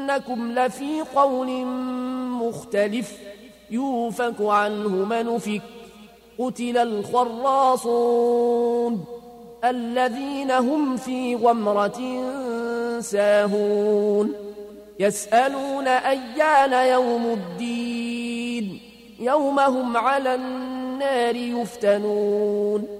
إنكم لفي قول مختلف يوفك عنه من فك قتل الخراصون الذين هم في غمرة ساهون يسألون أيان يوم الدين يوم هم على النار يفتنون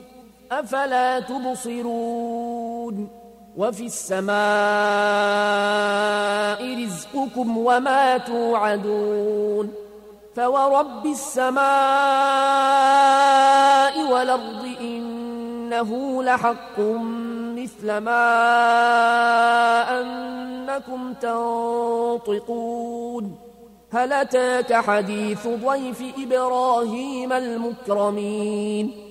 أفلا تبصرون وفي السماء رزقكم وما توعدون فورب السماء والأرض إنه لحق مثل ما أنكم تنطقون هل أتاك حديث ضيف إبراهيم المكرمين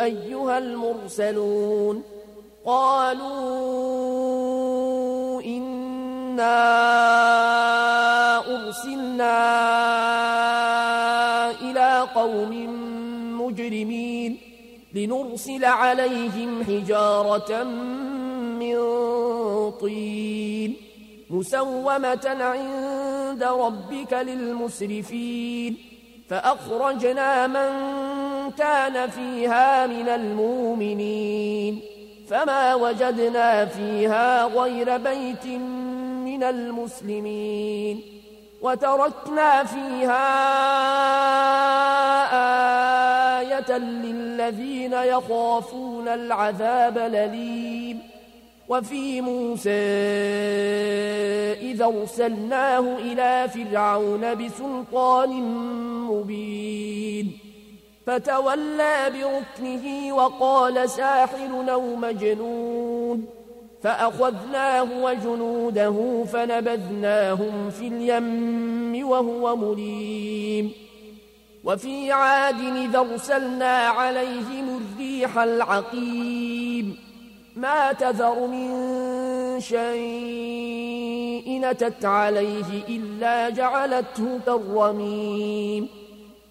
أيها المرسلون قالوا إنا أرسلنا إلى قوم مجرمين لنرسل عليهم حجارة من طين مسومة عند ربك للمسرفين فأخرجنا من كان فيها من المؤمنين فما وجدنا فيها غير بيت من المسلمين وتركنا فيها آية للذين يخافون العذاب لليم وفي موسى إذا أرسلناه إلى فرعون بسلطان مبين فتولى بركنه وقال ساحر أو مجنون فأخذناه وجنوده فنبذناهم في اليم وهو مليم وفي عاد إذا أرسلنا عليهم الريح العقيم ما تذر من شيء نتت عليه إلا جعلته كالرميم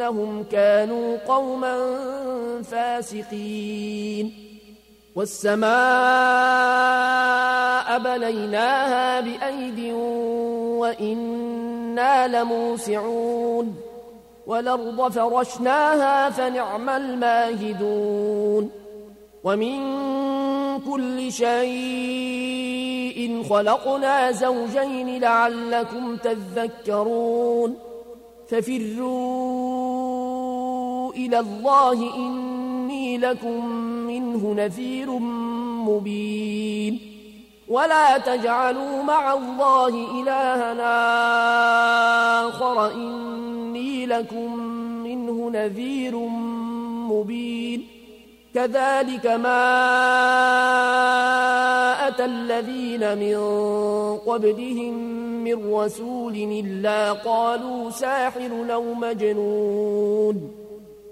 إنهم كانوا قوما فاسقين. والسماء بنيناها بأيد وإنا لموسعون. والأرض فرشناها فنعم الماهدون. ومن كل شيء خلقنا زوجين لعلكم تذكرون. ففروا إلى الله إني لكم منه نذير مبين. ولا تجعلوا مع الله إلهنا آخر إني لكم منه نذير مبين. كذلك ما أتى الذين من قبلهم من رسول إلا قالوا ساحر أو مجنون.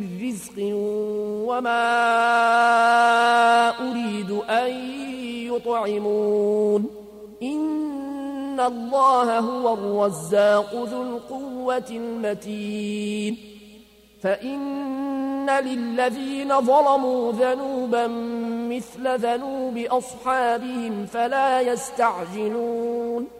من رزق وما أريد أن يطعمون. إن الله هو الرزاق ذو القوة المتين. فإن للذين ظلموا ذنوبا مثل ذنوب أصحابهم فلا يستعجلون.